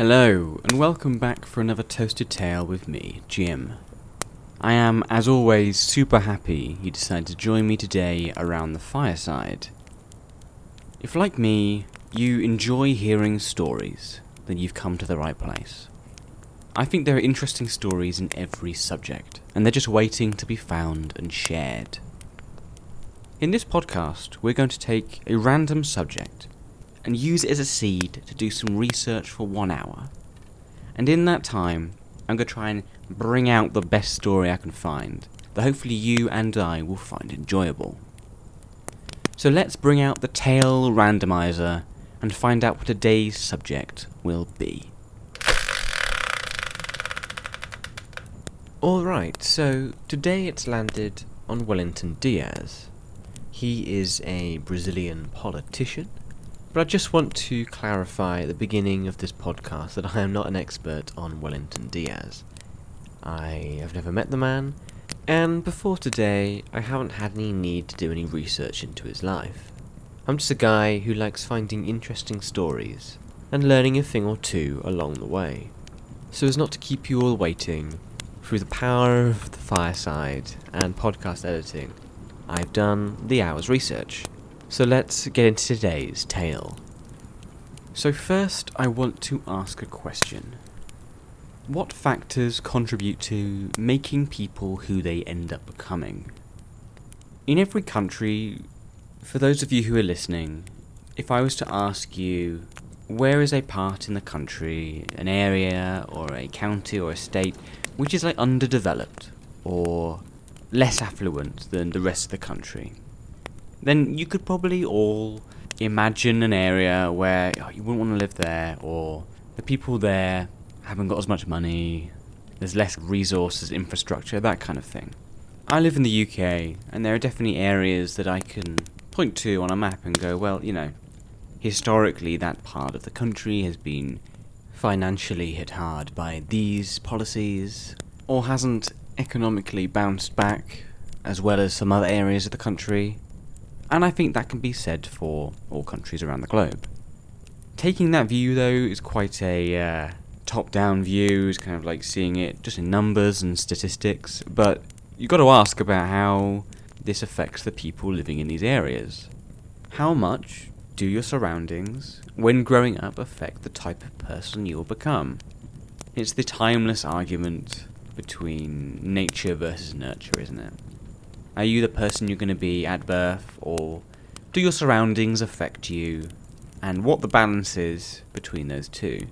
Hello, and welcome back for another Toasted Tale with me, Jim. I am, as always, super happy you decided to join me today around the fireside. If, like me, you enjoy hearing stories, then you've come to the right place. I think there are interesting stories in every subject, and they're just waiting to be found and shared. In this podcast, we're going to take a random subject and use it as a seed to do some research for one hour. And in that time, I'm going to try and bring out the best story I can find that hopefully you and I will find enjoyable. So let's bring out the tale randomizer and find out what today's subject will be. Alright, so today it's landed on Wellington Dias. He is a Brazilian politician, but I just want to clarify at the beginning of this podcast that I am not an expert on Wellington Dias. I have never met the man, and before today, I haven't had any need to do any research into his life. I'm just a guy who likes finding interesting stories and learning a thing or two along the way. So as not to keep you all waiting, through the power of the fireside and podcast editing, I've done the hour's research. So let's get into today's tale. So, first, I want to ask a question. What factors contribute to making people who they end up becoming? In every country, for those of you who are listening, if I was to ask you, where is a part in the country, an area, or a county, or a state, which is like underdeveloped, or less affluent than the rest of the country, then you could probably all imagine an area where oh, you wouldn't want to live there, or the people there haven't got as much money, there's less resources, infrastructure, that kind of thing. I live in the UK, and there are definitely areas that I can point to on a map and go, well, you know, historically that part of the country has been financially hit hard by these policies, or hasn't economically bounced back as well as some other areas of the country, and I think that can be said for all countries around the globe. Taking that view, though, is quite a uh, top down view, it's kind of like seeing it just in numbers and statistics, but you've got to ask about how this affects the people living in these areas. How much do your surroundings, when growing up, affect the type of person you'll become? It's the timeless argument between nature versus nurture, isn't it? Are you the person you're going to be at birth, or do your surroundings affect you, and what the balance is between those two?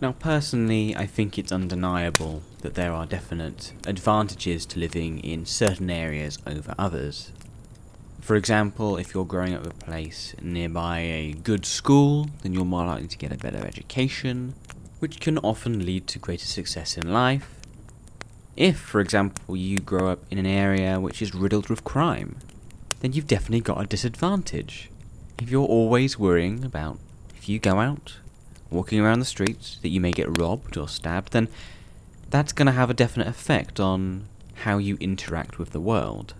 Now, personally, I think it's undeniable that there are definite advantages to living in certain areas over others. For example, if you're growing up a place nearby a good school, then you're more likely to get a better education, which can often lead to greater success in life, if, for example, you grow up in an area which is riddled with crime, then you've definitely got a disadvantage. If you're always worrying about if you go out, walking around the streets, that you may get robbed or stabbed, then that's going to have a definite effect on how you interact with the world.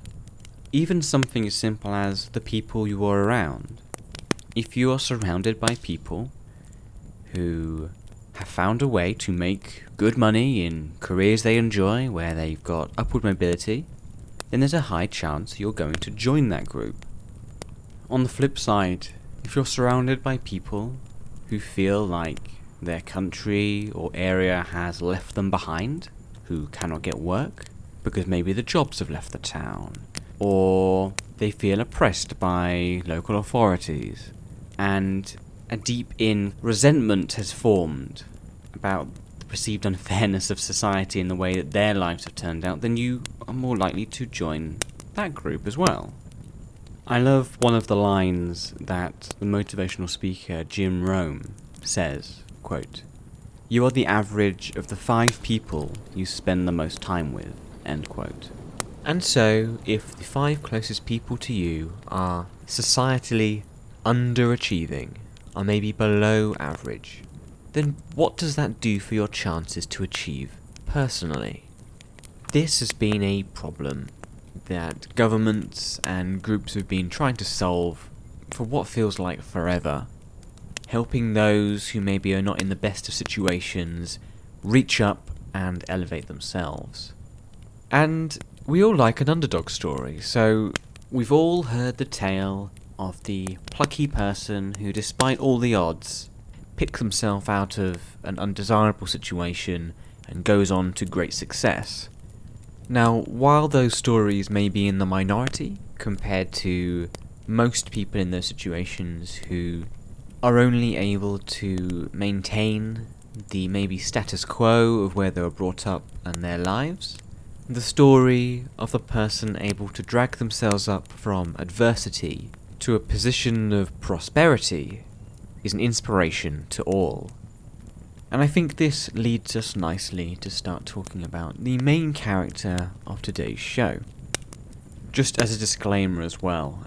Even something as simple as the people you are around. If you are surrounded by people who have found a way to make good money in careers they enjoy, where they've got upward mobility, then there's a high chance you're going to join that group. On the flip side, if you're surrounded by people who feel like their country or area has left them behind, who cannot get work because maybe the jobs have left the town, or they feel oppressed by local authorities, and a deep in resentment has formed about the perceived unfairness of society and the way that their lives have turned out, then you are more likely to join that group as well. I love one of the lines that the motivational speaker Jim Rohn says, quote, You are the average of the five people you spend the most time with, end quote. And so, if the five closest people to you are societally underachieving, are maybe below average, then what does that do for your chances to achieve personally? This has been a problem that governments and groups have been trying to solve for what feels like forever. helping those who maybe are not in the best of situations reach up and elevate themselves. And we all like an underdog story, so we've all heard the tale of the plucky person who, despite all the odds, picks himself out of an undesirable situation and goes on to great success. Now, while those stories may be in the minority compared to most people in those situations who are only able to maintain the maybe status quo of where they were brought up and their lives, the story of the person able to drag themselves up from adversity to a position of prosperity is an inspiration to all. And I think this leads us nicely to start talking about the main character of today's show. Just as a disclaimer as well,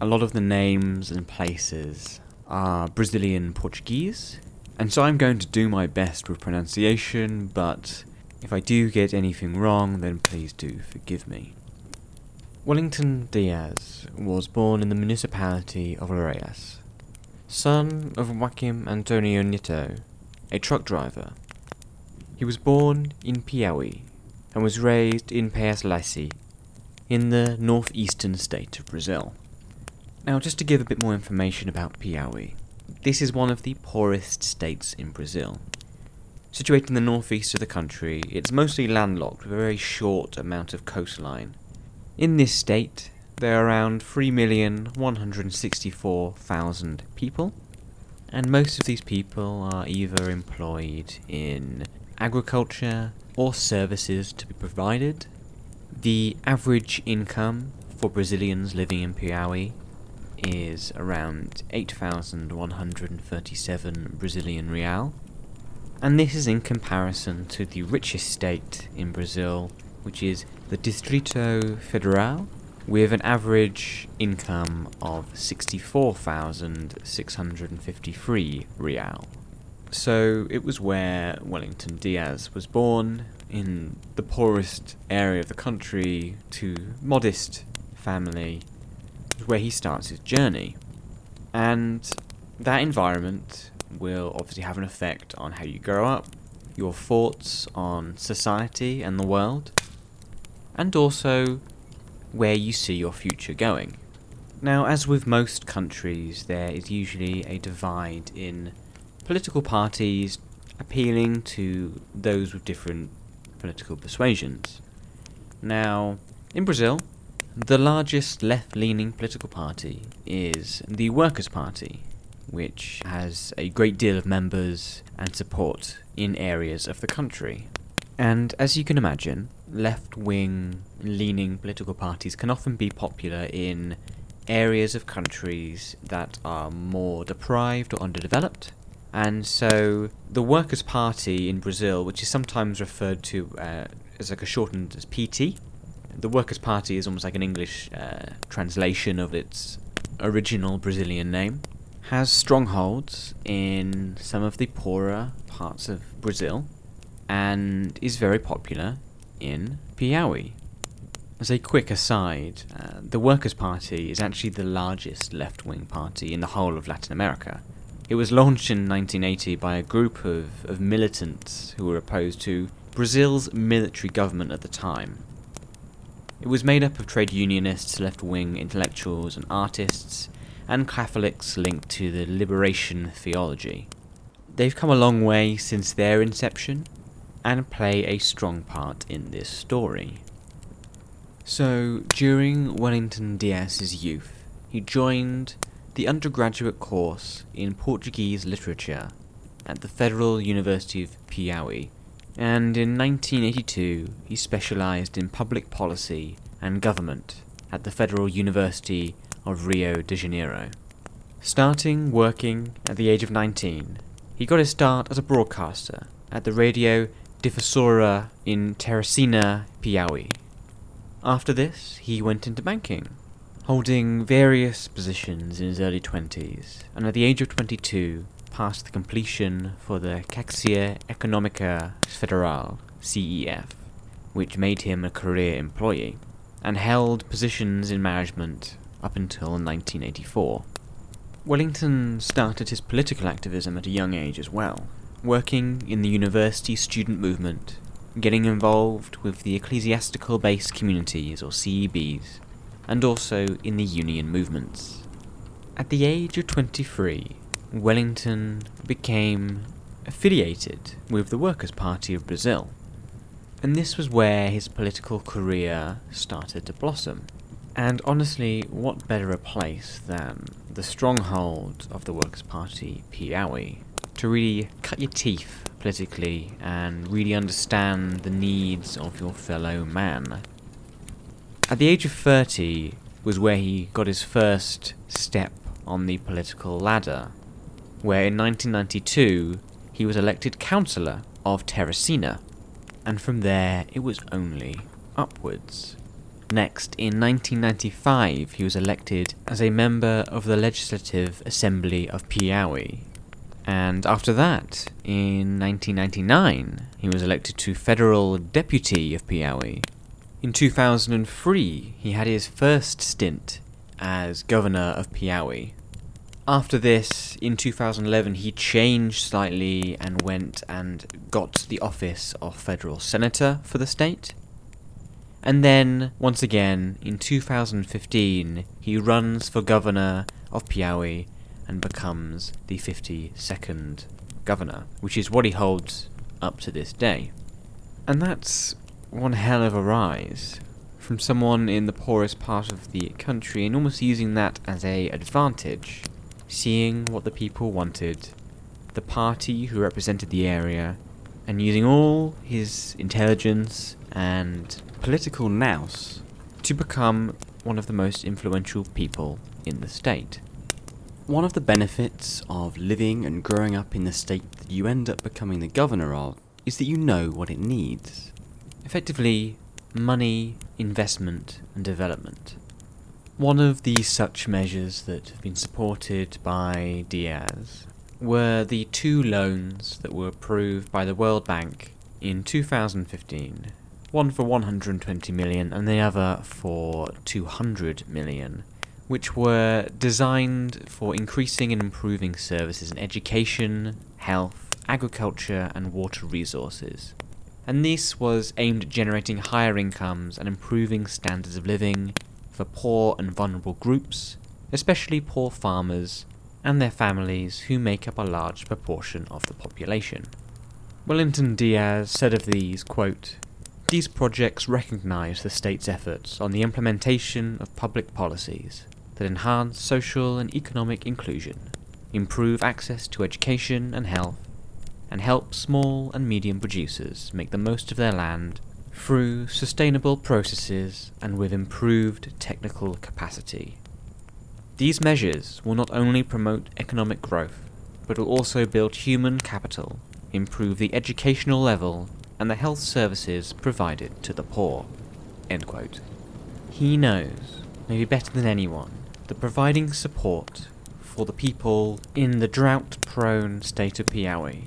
a lot of the names and places are Brazilian Portuguese, and so I'm going to do my best with pronunciation, but if I do get anything wrong, then please do forgive me. Wellington Dias was born in the municipality of Areias, son of Joaquim Antonio Nieto, a truck driver. He was born in Piauí and was raised in Paes Lacy, in the northeastern state of Brazil. Now, just to give a bit more information about Piauí, this is one of the poorest states in Brazil. Situated in the northeast of the country, it's mostly landlocked with a very short amount of coastline. In this state, there are around 3,164,000 people, and most of these people are either employed in agriculture or services to be provided. The average income for Brazilians living in Piauí is around 8,137 Brazilian real. And this is in comparison to the richest state in Brazil, which is the Distrito Federal, with an average income of 64,653 real. So it was where Wellington Dias was born, in the poorest area of the country, to modest family, where he starts his journey. And that environment will obviously have an effect on how you grow up, your thoughts on society and the world, and also where you see your future going. Now, as with most countries, there is usually a divide in political parties appealing to those with different political persuasions. Now, in Brazil, the largest left leaning political party is the Workers' Party, which has a great deal of members and support in areas of the country. And as you can imagine, left wing leaning political parties can often be popular in areas of countries that are more deprived or underdeveloped. And so the Workers' Party in Brazil, which is sometimes referred to uh, as like a shortened as PT, the Workers' Party is almost like an English uh, translation of its original Brazilian name, has strongholds in some of the poorer parts of Brazil, and is very popular in Piauí. As a quick aside, uh, the Workers' Party is actually the largest left wing party in the whole of Latin America. It was launched in 1980 by a group of, of militants who were opposed to Brazil's military government at the time, it was made up of trade unionists, left wing intellectuals, and artists, and Catholics linked to the liberation theology. They've come a long way since their inception and play a strong part in this story. So, during Wellington Dias's youth, he joined the undergraduate course in Portuguese literature at the Federal University of Piauí and in 1982 he specialized in public policy and government at the Federal University of Rio de Janeiro. Starting working at the age of 19, he got his start as a broadcaster at the Radio Difusora in Teresina, Piauí. After this, he went into banking, holding various positions in his early 20s, and at the age of 22, passed the completion for the Caixa Econômica Federal, CEF, which made him a career employee, and held positions in management up until 1984. Wellington started his political activism at a young age as well, working in the university student movement, getting involved with the ecclesiastical based communities or CEBs, and also in the union movements. At the age of 23, Wellington became affiliated with the Workers' Party of Brazil, and this was where his political career started to blossom. And honestly, what better a place than the stronghold of the Workers' Party, Piaui, to really cut your teeth politically and really understand the needs of your fellow man. At the age of 30 was where he got his first step on the political ladder, where in 1992 he was elected councillor of Teresina, and from there it was only upwards. Next, in 1995, he was elected as a member of the Legislative Assembly of Piaui. And after that, in 1999, he was elected to Federal Deputy of Piaui. In 2003, he had his first stint as Governor of Piaui. After this, in 2011, he changed slightly and went and got the office of Federal Senator for the state. And then, once again, in 2015, he runs for governor of Piaui and becomes the 52nd governor, which is what he holds up to this day. And that's one hell of a rise from someone in the poorest part of the country and almost using that as a advantage, seeing what the people wanted, the party who represented the area, and using all his intelligence and political nous to become one of the most influential people in the state. One of the benefits of living and growing up in the state that you end up becoming the governor of is that you know what it needs. Effectively, money, investment, and development. One of the such measures that have been supported by Dias were the two loans that were approved by the World Bank in 2015 one for 120 million and the other for 200 million, which were designed for increasing and improving services in education, health, agriculture, and water resources. And this was aimed at generating higher incomes and improving standards of living for poor and vulnerable groups, especially poor farmers and their families who make up a large proportion of the population. Wellington Dias said of these, quote, these projects recognise the state's efforts on the implementation of public policies that enhance social and economic inclusion, improve access to education and health, and help small and medium producers make the most of their land through sustainable processes and with improved technical capacity. These measures will not only promote economic growth, but will also build human capital, improve the educational level and the health services provided to the poor. He knows, maybe better than anyone, that providing support for the people in the drought prone state of Piaui,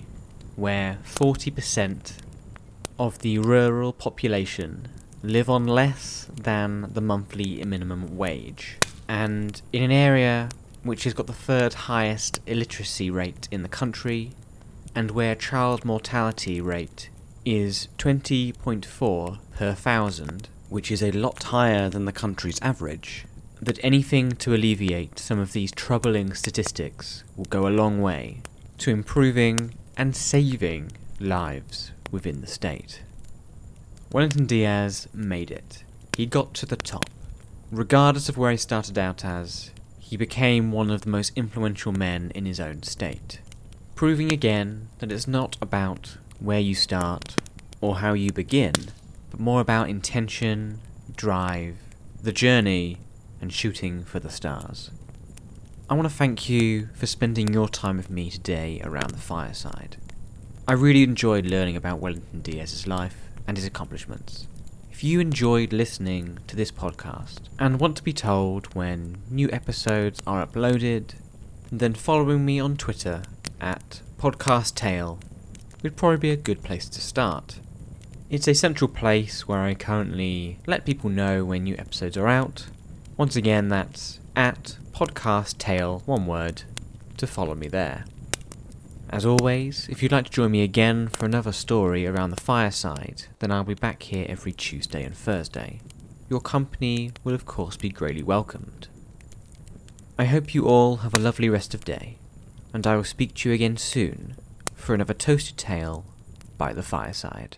where 40% of the rural population live on less than the monthly minimum wage, and in an area which has got the third highest illiteracy rate in the country, and where child mortality rate is 20.4 per thousand, which is a lot higher than the country's average. That anything to alleviate some of these troubling statistics will go a long way to improving and saving lives within the state. Wellington Dias made it. He got to the top. Regardless of where he started out as, he became one of the most influential men in his own state, proving again that it's not about where you start or how you begin, but more about intention, drive, the journey, and shooting for the stars. I want to thank you for spending your time with me today around the fireside. I really enjoyed learning about Wellington Dias's life and his accomplishments. If you enjoyed listening to this podcast and want to be told when new episodes are uploaded, then following me on Twitter at Podcast Tale would probably be a good place to start. It's a central place where I currently let people know when new episodes are out, Once again, that's at podcast tale, one word, to follow me there. As always, if you'd like to join me again for another story around the fireside, then I'll be back here every Tuesday and Thursday. Your company will of course be greatly welcomed. I hope you all have a lovely rest of day, and I will speak to you again soon for another toasted tale by the fireside.